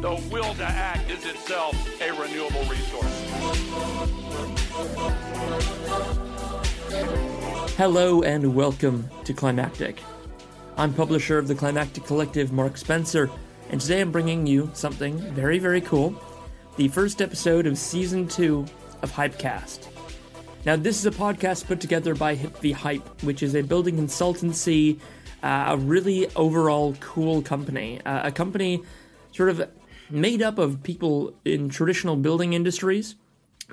the will to act is itself a renewable resource. Hello and welcome to Climactic. I'm publisher of the Climactic Collective, Mark Spencer, and today I'm bringing you something very, very cool the first episode of season two of Hypecast. Now, this is a podcast put together by Hip v Hype, which is a building consultancy, uh, a really overall cool company, uh, a company sort of made up of people in traditional building industries,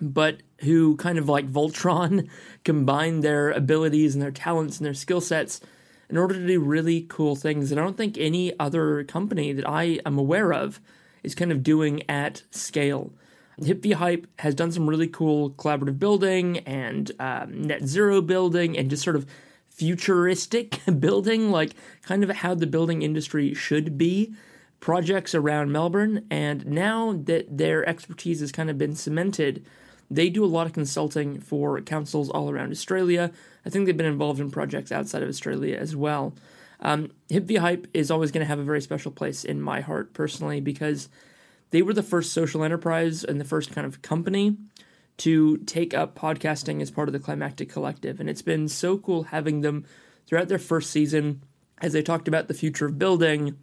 but who kind of like Voltron combine their abilities and their talents and their skill sets in order to do really cool things that I don't think any other company that I am aware of is kind of doing at scale. Hip v Hype has done some really cool collaborative building and um, net zero building and just sort of futuristic building, like kind of how the building industry should be projects around Melbourne. And now that their expertise has kind of been cemented, they do a lot of consulting for councils all around Australia. I think they've been involved in projects outside of Australia as well. Um, Hip v Hype is always going to have a very special place in my heart personally because they were the first social enterprise and the first kind of company to take up podcasting as part of the Climactic Collective. And it's been so cool having them throughout their first season as they talked about the future of building,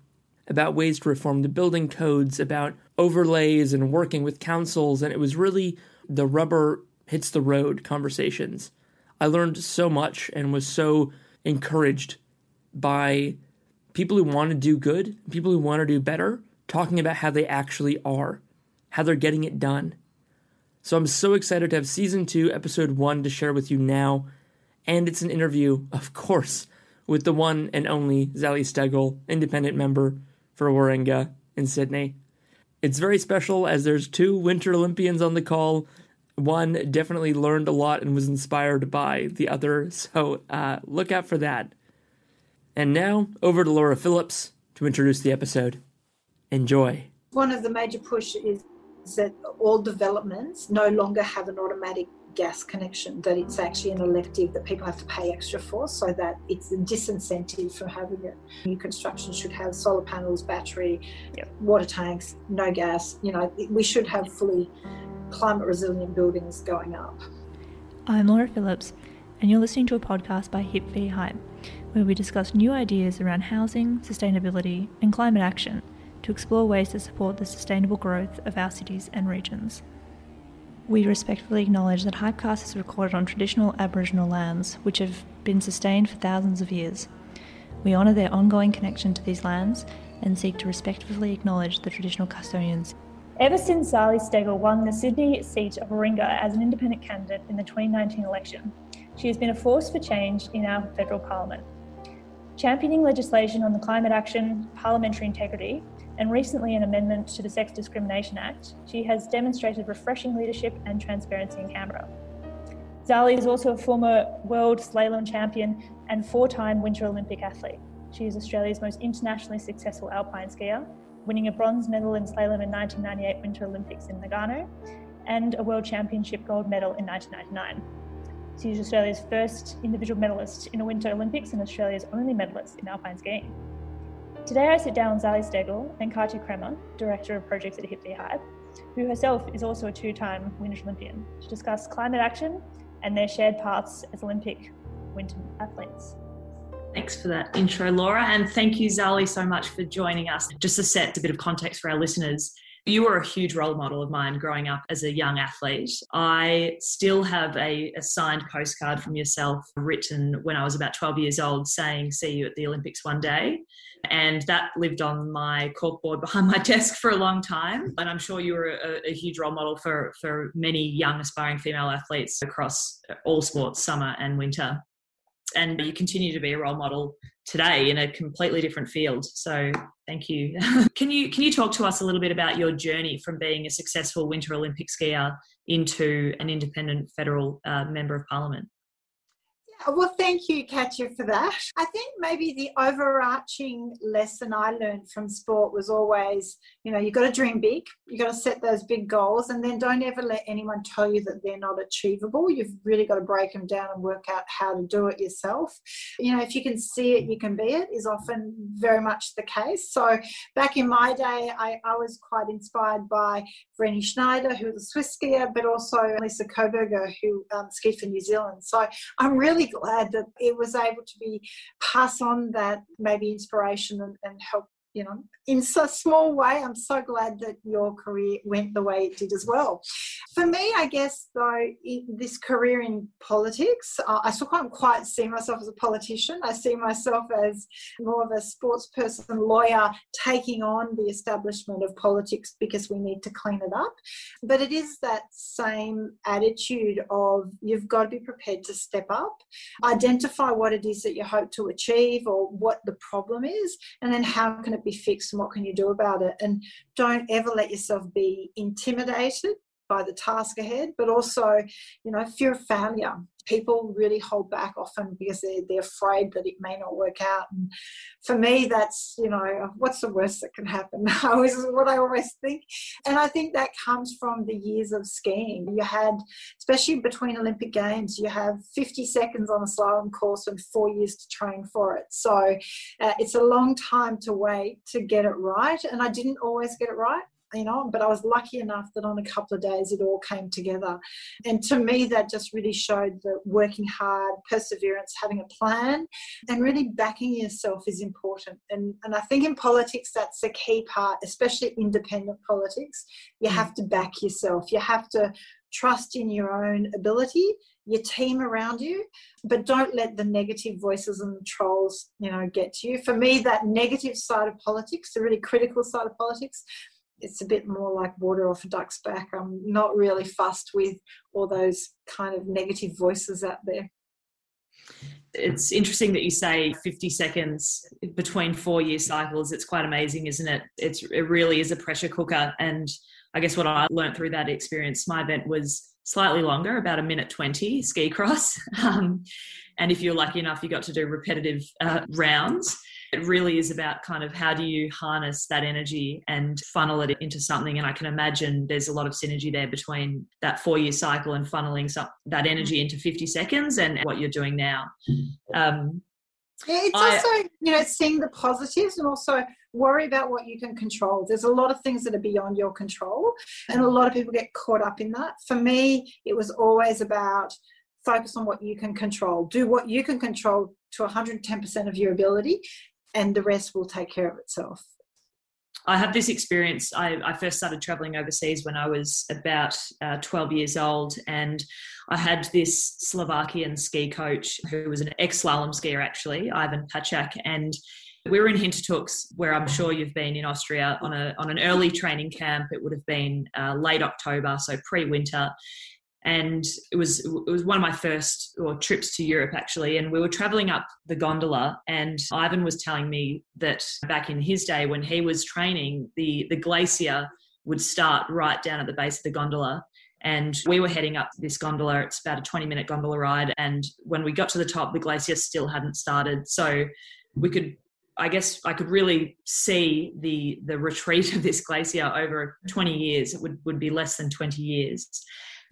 about ways to reform the building codes, about overlays and working with councils. And it was really the rubber hits the road conversations. I learned so much and was so encouraged by people who want to do good, people who want to do better, talking about how they actually are, how they're getting it done. So I'm so excited to have season two, episode one to share with you now. And it's an interview, of course, with the one and only Zali Steggall, independent member for Warringah in Sydney. It's very special as there's two Winter Olympians on the call. One definitely learned a lot and was inspired by the other, so uh, look out for that. And now, over to Laura Phillips to introduce the episode. Enjoy. One of the major push is that all developments no longer have an automatic gas connection, that it's actually an elective that people have to pay extra for, so that it's a disincentive for having it. New construction should have solar panels, battery, yep. water tanks, no gas. You know, we should have fully climate resilient buildings going up. I'm Laura Phillips, and you're listening to a podcast by Hip v Hype, where we discuss new ideas around housing, sustainability, and climate action to explore ways to support the sustainable growth of our cities and regions. We respectfully acknowledge that Hypecast is recorded on traditional Aboriginal lands, which have been sustained for thousands of years. We honour their ongoing connection to these lands and seek to respectfully acknowledge the traditional custodians. Ever since Zali Steggall won the Sydney seat of Warringah as an independent candidate in the 2019 election, she has been a force for change in our federal parliament. Championing legislation on the climate action, parliamentary integrity, and recently an amendment to the Sex Discrimination Act, she has demonstrated refreshing leadership and transparency in Canberra. Zali is also a former world slalom champion and four time Winter Olympic athlete. She is Australia's most internationally successful alpine skier, winning a bronze medal in slalom in 1998 Winter Olympics in Nagano and a World Championship gold medal in 1999. She is Australia's first individual medalist in a Winter Olympics and Australia's only medalist in alpine skiing. Today I sit down with Zali Steggall and Katya Crema, Director of Projects at Hip Hype, who herself is also a two-time Winter Olympian, to discuss climate action and their shared paths as Olympic winter athletes. Thanks for that intro, Laura, and thank you, Zali, so much for joining us. Just to set a bit of context for our listeners, you were a huge role model of mine growing up as a young athlete. I still have a, a, signed postcard from yourself written when I was about 12 years old saying, See you at the Olympics one day. And that lived on my corkboard behind my desk for a long time. And I'm sure you were a, a huge role model for, for many young aspiring female athletes across all sports, summer and winter. And you continue to be a role model today in a completely different field. So thank you. can you can you talk to us a little bit about your journey from being a successful Winter Olympic skier into an independent federal uh, member of parliament? Well, thank you, Katya, for that. I think maybe the overarching lesson I learned from sport was always, you know, you've got to dream big, you've got to set those big goals, and then don't ever let anyone tell you that they're not achievable. You've really got to break them down and work out how to do it yourself. You know, if you can see it, you can be it, is often very much the case. So back in my day, I, I was quite inspired by Vreni Schneider, who was a Swiss skier, but also Lisa Coberger, who um, skied for New Zealand. So I'm really glad that it was able to be pass on that maybe inspiration and, and help you know, in so small way, I'm so glad that your career went the way it did as well. For me, I guess though, this career in politics, uh, I still can't quite see myself as a politician. I see myself as more of a sports person, lawyer, taking on the establishment of politics because we need to clean it up. But it is that same attitude of you've got to be prepared to step up, identify what it is that you hope to achieve or what the problem is, and then how can it be fixed and what can you do about it? And don't ever let yourself be intimidated by the task ahead, but also, you know, fear of failure. People really hold back often because they're, they're afraid that it may not work out. And for me, that's, you know, what's the worst that can happen? is what I always think. And I think that comes from the years of skiing. You had, especially between Olympic Games, you have 50 seconds on a slalom course and four years to train for it. So uh, it's a long time to wait to get it right. And I didn't always get it right you know, but I was lucky enough that on a couple of days it all came together. And to me, that just really showed that working hard, perseverance, having a plan, and really backing yourself is important. And, and I think in politics, that's the key part, especially independent politics. You mm. have to back yourself, you have to trust in your own ability your team around you but don't let the negative voices and trolls you know get to you for me that negative side of politics the really critical side of politics it's a bit more like water off a duck's back. I'm not really fussed with all those kind of negative voices out there. It's interesting that you say 50 seconds between four year cycles. It's quite amazing, isn't it? It's, it really is a pressure cooker. And I guess what I learned through that experience, my event was slightly longer, about a minute 20 ski cross. Um, and if you're lucky enough, you got to do repetitive uh, rounds. It really is about kind of how do you harness that energy and funnel it into something. And I can imagine there's a lot of synergy there between that four year cycle and funneling some, that energy into 50 seconds and what you're doing now. Um, it's I, also, you know, seeing the positives and also worry about what you can control. There's a lot of things that are beyond your control, and a lot of people get caught up in that. For me, it was always about focus on what you can control, do what you can control to 110% of your ability, and the rest will take care of itself. I have this experience. I, I, first started traveling overseas when I was about uh, 12 years old, and I had this Slovakian ski coach who was an ex slalom skier, actually, Ivan Pachak. and we were in Hintertux, where I'm sure you've been in Austria on a on an early training camp. It would have been uh, late October, so pre-winter, and it was it was one of my first or trips to Europe actually. And we were traveling up the gondola and Ivan was telling me that back in his day when he was training the the glacier would start right down at the base of the gondola. And we were heading up this gondola. It's about a 20 minute gondola ride. And when we got to the top the glacier still hadn't started. So we could I guess I could really see the the retreat of this glacier over 20 years. It would, would be less than 20 years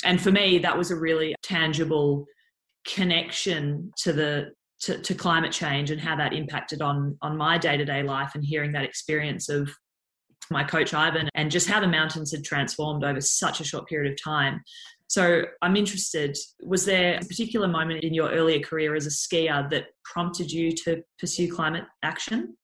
and for me that was a really tangible connection to the to, to climate change and how that impacted on on my day-to-day life and hearing that experience of my coach Ivan and just how the mountains had transformed over such a short period of time. So I'm interested, was there a particular moment in your earlier career as a skier that prompted you to pursue climate action?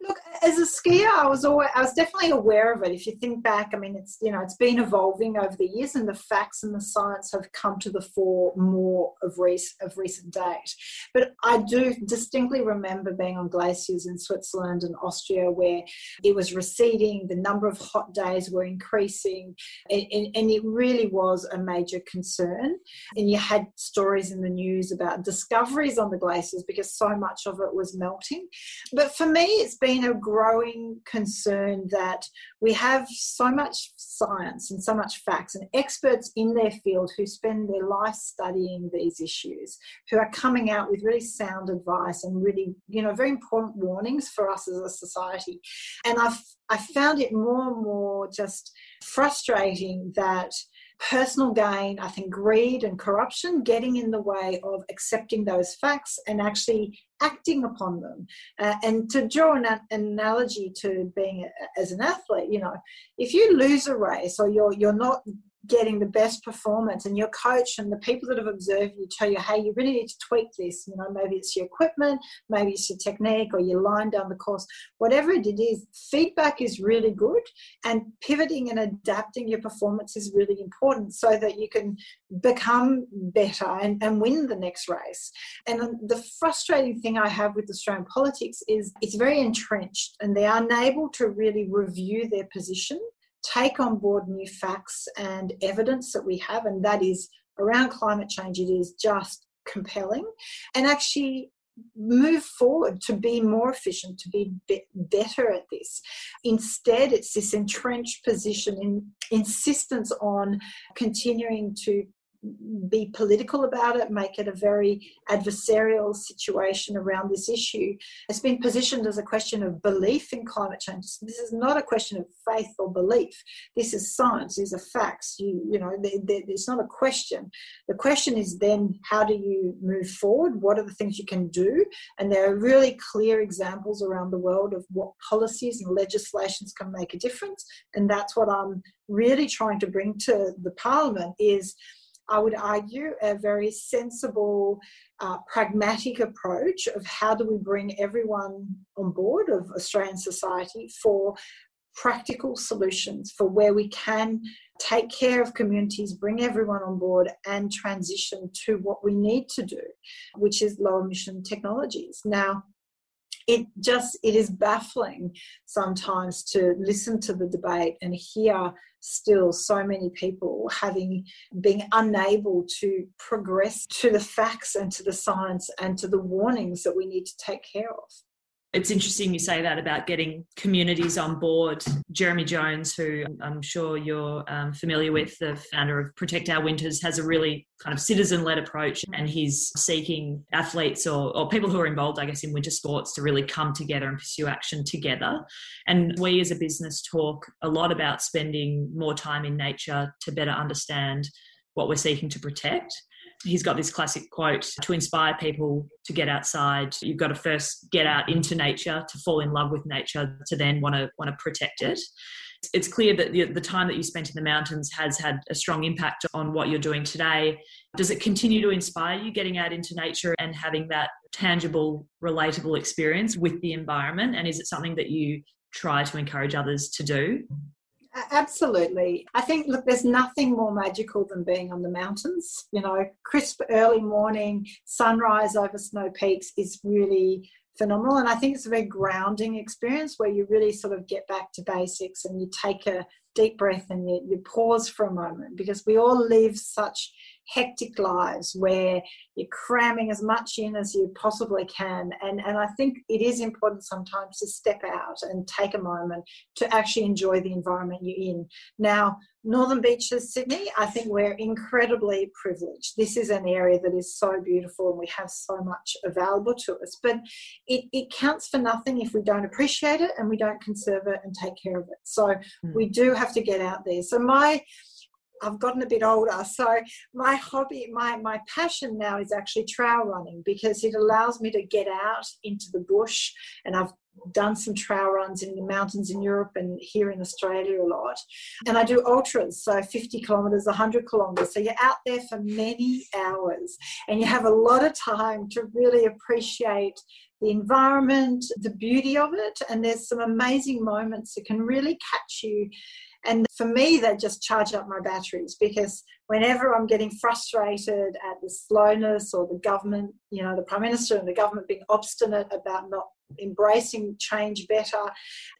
Look, as a skier, I was always, I was definitely aware of it. If you think back, I mean, it's you know, it's been evolving over the years, and the facts and the science have come to the fore more of recent of recent date. But I do distinctly remember being on glaciers in Switzerland and Austria, where it was receding, the number of hot days were increasing, and, and, and it really was a major concern. And you had stories in the news about discoveries on the glaciers because so much of it was melting. But for me, it's been been a growing concern that we have so much science and so much facts and experts in their field who spend their life studying these issues, who are coming out with really sound advice and really, you know, very important warnings for us as a society. And I've I found it more and more just frustrating that personal gain, I think greed and corruption getting in the way of accepting those facts and actually acting upon them. Uh, and to draw an, an analogy to being a, as an athlete, you know, if you lose a race or you're you're not getting the best performance. And your coach and the people that have observed you tell you hey you really need to tweak this. You know maybe it's your equipment maybe it's your technique or your line down the course. Whatever it is feedback is really good and pivoting and adapting your performance is really important so that you can become better and, and win the next race. And the frustrating thing i have with australian politics is it's very entrenched and they're unable to really review their position take on board new facts and evidence that we have, and that is around climate change, it is just compelling, and actually move forward to be more efficient, to be, be better at this. Instead, it's this entrenched position in insistence on continuing to be political about it, make it a very adversarial situation around this issue. It's been positioned as a question of belief in climate change. This is not a question of faith or belief. This is science. These are facts. You, you know, they, they, it's not a question. The question is then how do you move forward? What are the things you can do? And there are really clear examples around the world of what policies and legislations can make a difference. And that's what I'm really trying to bring to the Parliament is I would argue, a very sensible, uh, pragmatic approach of how do we bring everyone on board of Australian society for practical solutions for where we can take care of communities, bring everyone on board, and transition to what we need to do, which is low emission technologies. Now, it just it is baffling sometimes to listen to the debate and hear still so many people having being unable to progress to the facts and to the science and to the warnings that we need to take care of it's interesting you say that about getting communities on board. Jeremy Jones, who I'm sure you're um, familiar with, the founder of Protect Our Winters, has a really kind of citizen led approach and he's seeking athletes or, or people who are involved, I guess, in winter sports to really come together and pursue action together. And we as a business talk a lot about spending more time in nature to better understand what we're seeking to protect he's got this classic quote to inspire people to get outside you've got to first get out into nature to fall in love with nature to then want to want to protect it. It's clear that the, the time that you spent in the mountains has had a strong impact on what you're doing today. Does it continue to inspire you getting out into nature and having that tangible relatable experience with the environment? And is it something that you try to encourage others to do Absolutely. I think, look, there's nothing more magical than being on the mountains. You know, crisp early morning, sunrise over snow peaks is really phenomenal. And I think it's a very grounding experience where you really sort of get back to basics and you take a deep breath and you, you pause for a moment because we all live such hectic lives where you're cramming as much in as you possibly can. And, and I think it is important sometimes to step out and take a moment to actually enjoy the environment you're in. Now, Northern Beaches, Sydney, I think we're incredibly privileged. This is an area that is so beautiful and we have so much available to us. But it, it counts for nothing if we don't appreciate it and we don't conserve it and take care of it. So mm. we do have to get out there. So my I've gotten a bit older. So my hobby, my my passion now is actually trail running because it allows me to get out into the bush and I've done some trail runs in the mountains in Europe and here in Australia a lot. And I do ultras, so 50 kilometres, 100 kilometres. So you're out there for many hours and you have a lot of time to really appreciate the environment, the beauty of it. And there's some amazing moments that can really catch you and for me, they just charge up my batteries because whenever I'm getting frustrated at the slowness or the government, you know, the Prime Minister and the government being obstinate about not embracing change better,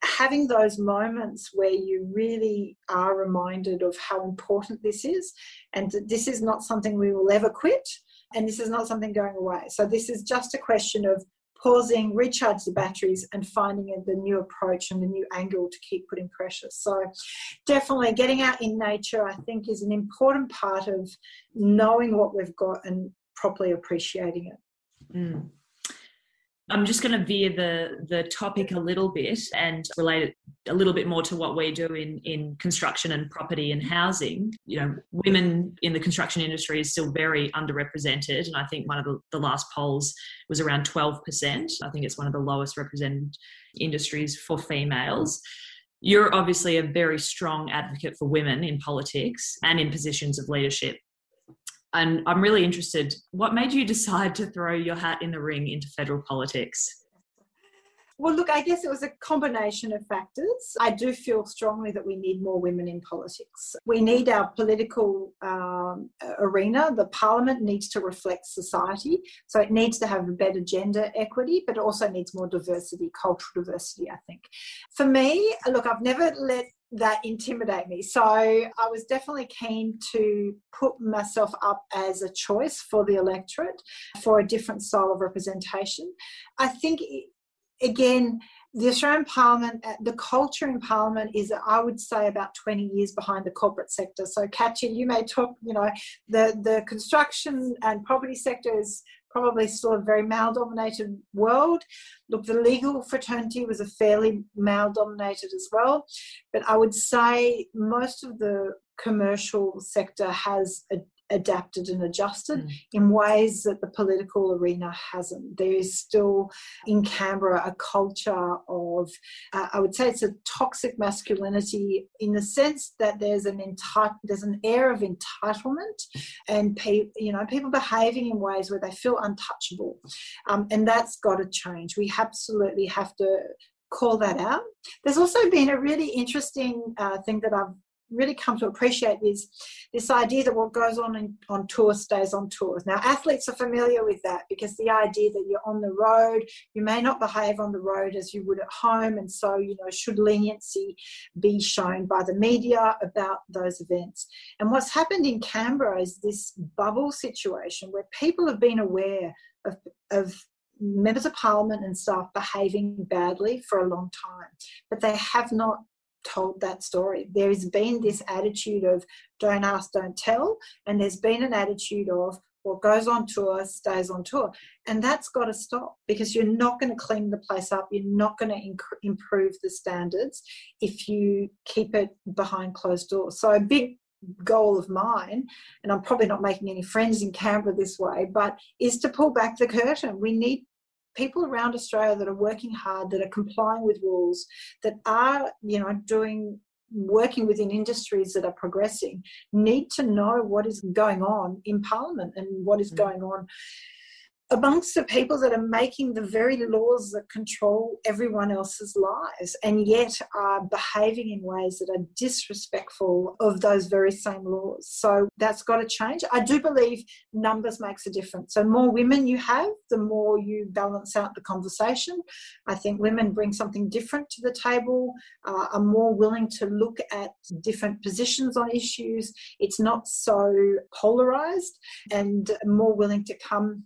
having those moments where you really are reminded of how important this is and this is not something we will ever quit and this is not something going away. So this is just a question of pausing, recharge the batteries, and finding the new approach and the new angle to keep putting pressure. So, definitely getting out in nature, I think, is an important part of knowing what we've got and properly appreciating it. Mm. I'm just going to veer the the topic a little bit and relate it a little bit more to what we do in in construction and property and housing. You know, women in the construction industry is still very underrepresented, and I think one of the, the last polls was around 12%. I think it's one of the lowest represented industries for females. You're obviously a very strong advocate for women in politics and in positions of leadership and I'm really interested, what made you decide to throw your hat in the ring into federal politics? Well, look, I guess it was a combination of factors. I do feel strongly that we need more women in politics. We need our political um, arena, the parliament needs to reflect society. So it needs to have better gender equity, but also needs more diversity, cultural diversity, I think. For me, look, I've never let that intimidate me. So I was definitely keen to put myself up as a choice for the electorate for a different style of representation. I think, again, the Australian Parliament, uh, the culture in Parliament is, I would say, about 20 years behind the corporate sector. So, Katya, you may talk, you know, the, the construction and property sector is probably still a very male dominated world. Look, the legal fraternity was a fairly male dominated as well, but I would say most of the commercial sector has a adapted and adjusted mm. in ways that the political arena hasn't. There is still in Canberra a culture of, uh, I would say it's a toxic masculinity in the sense that there's an enti- there's an air of entitlement and pe- you know people behaving in ways where they feel untouchable, um, and that's got to change. We absolutely have to call that out. There's also been a really interesting uh, thing that I've really come to appreciate is this idea that what goes on in, on tour stays on tours. Now, athletes are familiar with that because the idea that you're on the road, you may not behave on the road as you would at home, and so you know should leniency be shown by the media about those events. And what's happened in Canberra is this bubble situation where people have been aware of, of members of parliament and staff behaving badly for a long time, but they have not told that story. There has been this attitude of don't ask, don't tell, and there's been an attitude of what goes on tour stays on tour. And that's got to stop because you're not going to clean the place up. You're not going to improve the standards if you keep it behind closed doors. So, a big goal of mine, and I'm probably not making any friends in Canberra this way, but is to pull back the curtain. We need people around Australia that are working hard, that are complying with rules, that are, you know, doing working within industries that are progressing need to know what is going on in parliament and what is mm. going on amongst the people that are making the very laws that control everyone else's lives and yet are behaving in ways that are disrespectful of those very same laws. So that's got to change. I do believe numbers makes a difference. So more women you have, the more you balance out the conversation. I think women bring something different to the table, uh, are more willing to look at different positions on issues. It's not so polarized and more willing to come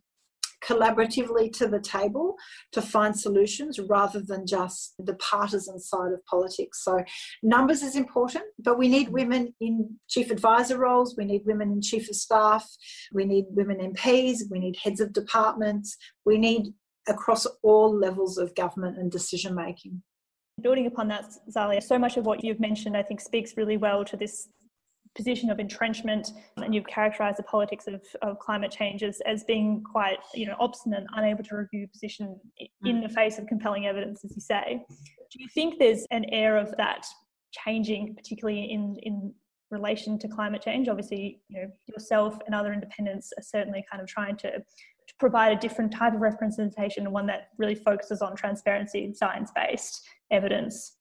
collaboratively to the table to find solutions rather than just the partisan side of politics. So, numbers is important, but we need women in chief advisor roles, we need women in chief of staff, we need women MPs, we need heads of departments, we need across all levels of government and decision making. Building upon that, Zalia, so much of what you've mentioned, I think, speaks really well to this position of entrenchment and you've characterized the politics of, of climate change as, as being quite you know obstinate unable to review position in the mm. face of compelling evidence as you say. Do you think there's an air of that changing particularly in in relation to climate change? Obviously you know yourself and other independents are certainly kind of trying to to provide a different type of representation, one that really focuses on transparency and science based evidence?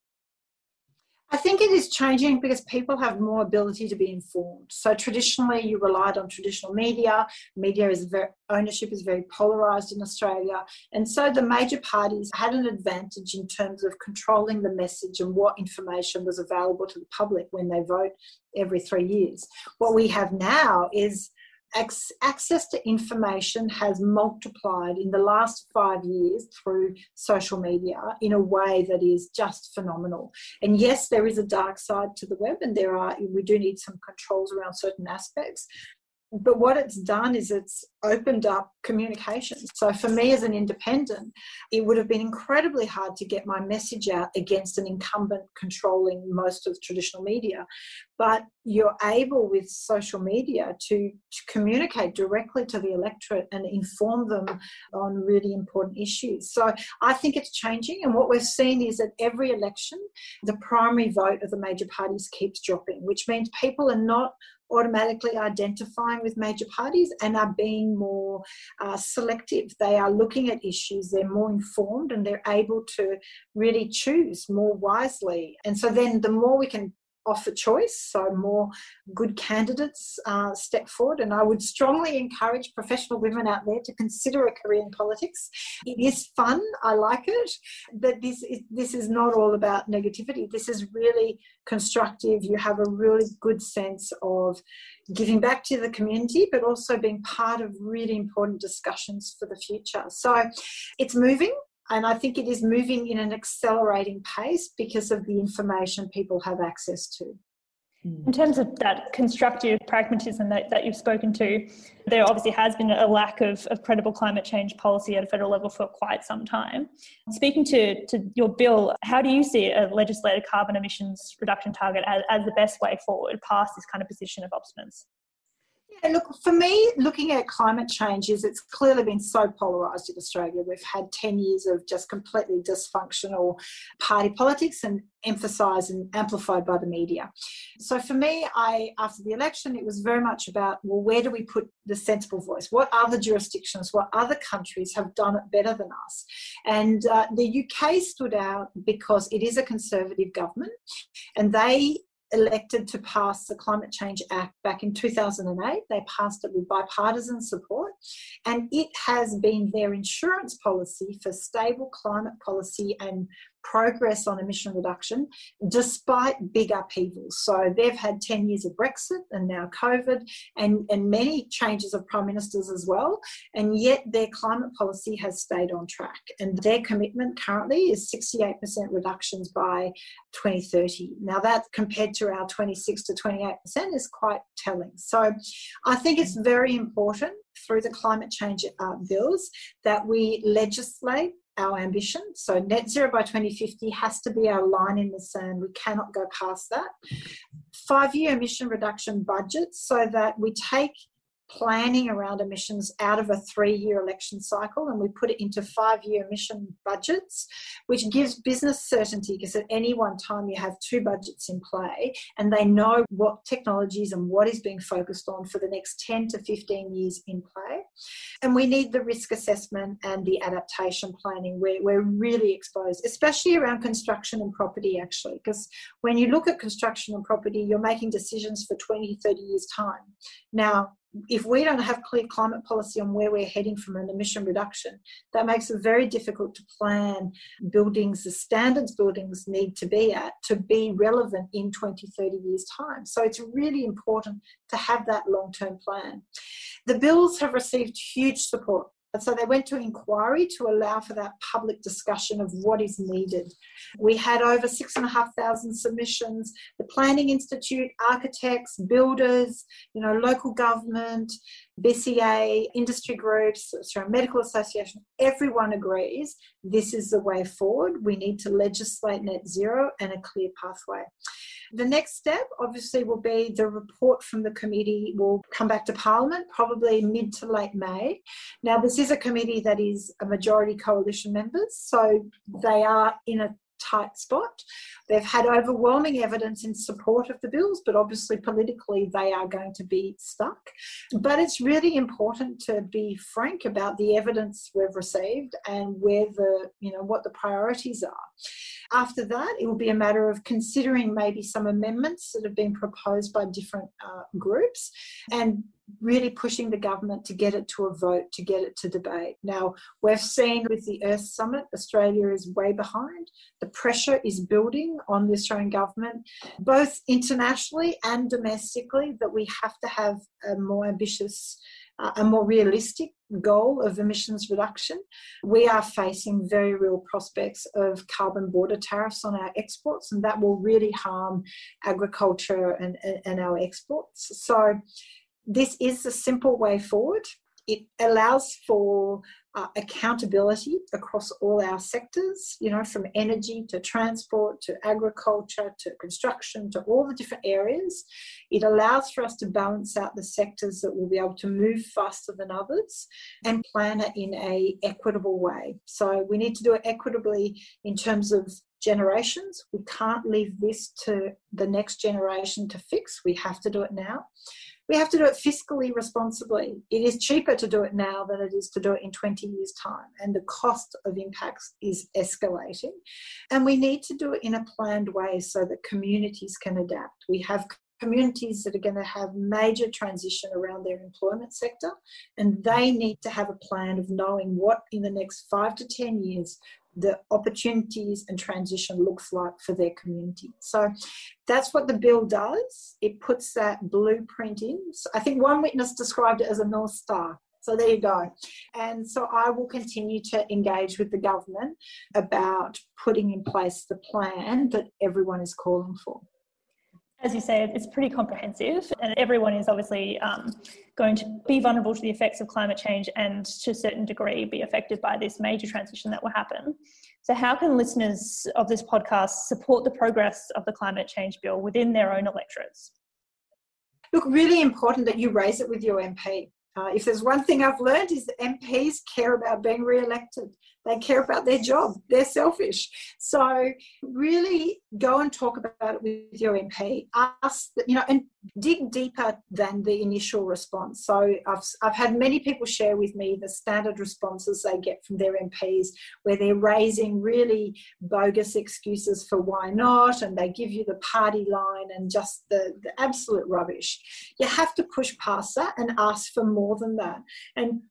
I think it is changing because people have more ability to be informed. So traditionally, you relied on traditional media. Media is very ownership is very polarized in Australia, and so the major parties had an advantage in terms of controlling the message and what information was available to the public when they vote every three years. What we have now is access to information has multiplied in the last five years through social media in a way that is just phenomenal. And yes, there is a dark side to the web, and there are we do need some controls around certain aspects but what it's done is it's opened up communication. So for me as an independent, it would have been incredibly hard to get my message out against an incumbent controlling most of traditional media. But you're able with social media to, to communicate directly to the electorate and inform them on really important issues. So I think it's changing. And what we've seen is that every election, the primary vote of the major parties keeps dropping, which means people are not automatically identifying with major parties and are being more uh, selective. They are looking at issues, they're more informed, and they're able to really choose more wisely. And so then the more we can offer choice, so more good candidates uh, step forward. And I would strongly encourage professional women out there to consider a career in politics. It is fun, I like it, but this is, this is not all about negativity. This is really constructive. You have a really good sense of giving back to the community, but also being part of really important discussions for the future. So it's moving. And I think it is moving in an accelerating pace because of the information people have access to. In terms of that constructive pragmatism that, that you've spoken to, there obviously has been a lack of, of credible climate change policy at a federal level for quite some time. Speaking to, to your bill, how do you see a legislated carbon emissions reduction target as, as the best way forward past this kind of position of obstinance? Yeah, look, for me, looking at climate change is it's clearly been so polarised in Australia. We've had 10 years of just completely dysfunctional party politics and emphasised and amplified by the media. So for me, I after the election, it was very much about, well, where do we put the sensible voice? What other jurisdictions, what other countries have done it better than us? And uh, the UK stood out because it is a conservative government and they elected to pass the Climate Change Act back in 2008. They passed it with bipartisan support, and it has been their insurance policy for stable climate policy and progress on emission reduction despite big upheavals. So they've had 10 years of Brexit and now COVID and, and many changes of prime ministers as well. And yet their climate policy has stayed on track. And their commitment currently is 68% reductions by 2030. Now that compared to our 26 to 28% is quite telling. So I think it's very important through the climate change uh, bills that we legislate our ambition. So net zero by 2050 has to be our line in the sand. We cannot go past that. Five year emission reduction budgets so that we take planning around emissions out of a three year election cycle and we put it into five year emission budgets, which gives business certainty because at any one time you have two budgets in play and they know what technologies and what is being focused on for the next 10 to 15 years in play. And we need the risk assessment and the adaptation planning where we're really exposed, especially around construction and property, actually, because when you look at construction and property, you're making decisions for 20, 30 years' time. Now, if we don't have clear climate policy on where we're heading from an emission reduction, that makes it very difficult to plan buildings, the standards buildings need to be at to be relevant in 20, 30 years' time. So it's really important to have that long term plan. The bills have received huge support and so they went to inquiry to allow for that public discussion of what is needed. We had over six and a half thousand submissions. The Planning Institute, architects, builders, you know, local government, BCA, industry groups, Australian Medical Association, everyone agrees this is the way forward. We need to legislate net zero and a clear pathway. The next step, obviously, will be the report from the committee will come back to Parliament probably mid to late May. Now, this is a committee that is a majority coalition members, so they are in a tight spot. They've had overwhelming evidence in support of the bills, but obviously politically they are going to be stuck. But it's really important to be frank about the evidence we've received and where the, you know, what the priorities are. After that, it will be a matter of considering maybe some amendments that have been proposed by different uh, groups and really pushing the government to get it to a vote, to get it to debate. Now, we've seen with the Earth Summit, Australia is way behind. The pressure is building on the Australian government, both internationally and domestically, that we have to have a more ambitious uh, a more realistic goal of emissions reduction. We are facing very real prospects of carbon border tariffs on our exports, and that will really harm agriculture and, and our exports. So, this is a simple way forward. It allows for uh, accountability across all our sectors, you know, from energy to transport to agriculture to construction to all the different areas. It allows for us to balance out the sectors that will be able to move faster than others and plan it in a equitable way. So we need to do it equitably in terms of generations. We can't leave this to the next generation to fix. We have to do it now we have to do it fiscally responsibly. It is cheaper to do it now than it is to do it in 20 years' time, and the cost of impacts is escalating. And we need to do it in a planned way so that communities can adapt. We have communities that are going to have major transition around their employment sector, and they need to have a plan of knowing what in the next five to 10 years the opportunities and transition looks like for their community. So that's what the bill does. It puts that blueprint in. So I think one witness described it as a North Star. So there you go. And so I will continue to engage with the government about putting in place the plan that everyone is calling for as you say, it's pretty comprehensive, and everyone is obviously um, going to be vulnerable to the effects of climate change and to a certain degree be affected by this major transition that will happen. So, how can listeners of this podcast support the progress of the climate change bill within their own electorates? Look, really important that you raise it with your MP. Uh, if there's one thing I've learned is that MPs care about being re-elected. They care about their job. They're selfish. So really go and talk about it with your MP. Ask, you know, and dig deeper than the initial response. So I've, I've had many people share with me the standard responses they get from their MPs where they're raising really bogus excuses for why not and they give you the party line and just the, the absolute rubbish. You have to push past that and ask for more than that. And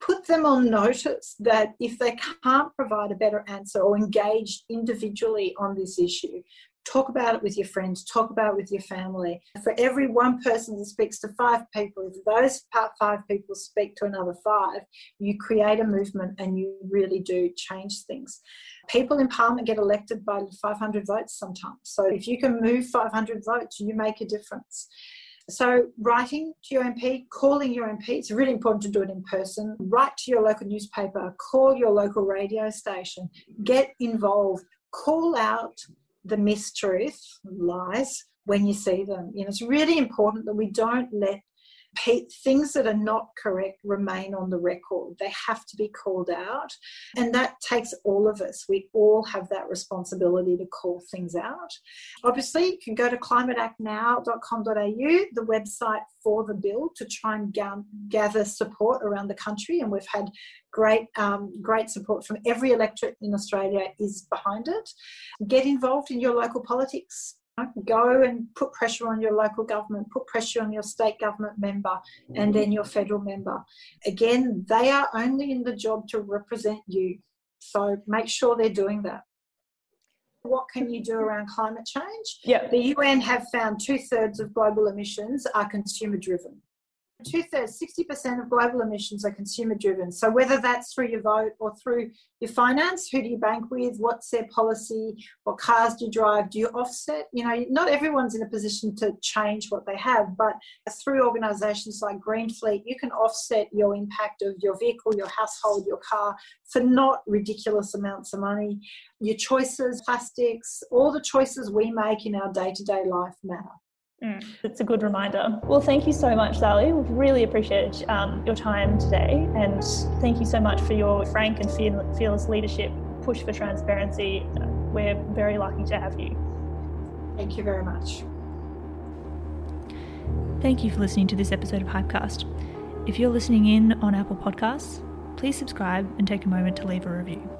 put them on notice that if they can't provide a better answer or engage individually on this issue, talk about it with your friends, talk about it with your family. For every one person that speaks to five people, if those five people speak to another five, you create a movement and you really do change things. People in Parliament get elected by 500 votes sometimes. So if you can move 500 votes, you make a difference. So, writing to your MP, calling your MP, it's really important to do it in person. Write to your local newspaper, call your local radio station, get involved, call out the mistruth, lies when you see them. You know, it's really important that we don't let things that are not correct remain on the record. They have to be called out. And that takes all of us. We all have that responsibility to call things out. Obviously, you can go to climateactnow.com.au, the website for the bill, to try and gather support around the country. And we've had great um, great support from every electorate in Australia is behind it. Get involved in your local politics Go and put pressure on your local government, put pressure on your state government member, and mm-hmm. then your federal member. Again, they are only in the job to represent you. So make sure they're doing that. What can you do around climate change? Yeah. The UN have found two thirds of global emissions are consumer driven. Two thirds, 60% of global emissions are consumer driven. So, whether that's through your vote or through your finance, who do you bank with? What's their policy? What cars do you drive? Do you offset? You know, not everyone's in a position to change what they have, but through organizations like Greenfleet, you can offset your impact of your vehicle, your household, your car for not ridiculous amounts of money. Your choices, plastics, all the choices we make in our day to day life matter. Mm, it's a good reminder. Well, thank you so much, Zali. We've really appreciated um, your time today. And thank you so much for your frank and fearless leadership, push for transparency. We're very lucky to have you. Thank you very much. Thank you for listening to this episode of Hypecast. If you're listening in on Apple Podcasts, please subscribe and take a moment to leave a review.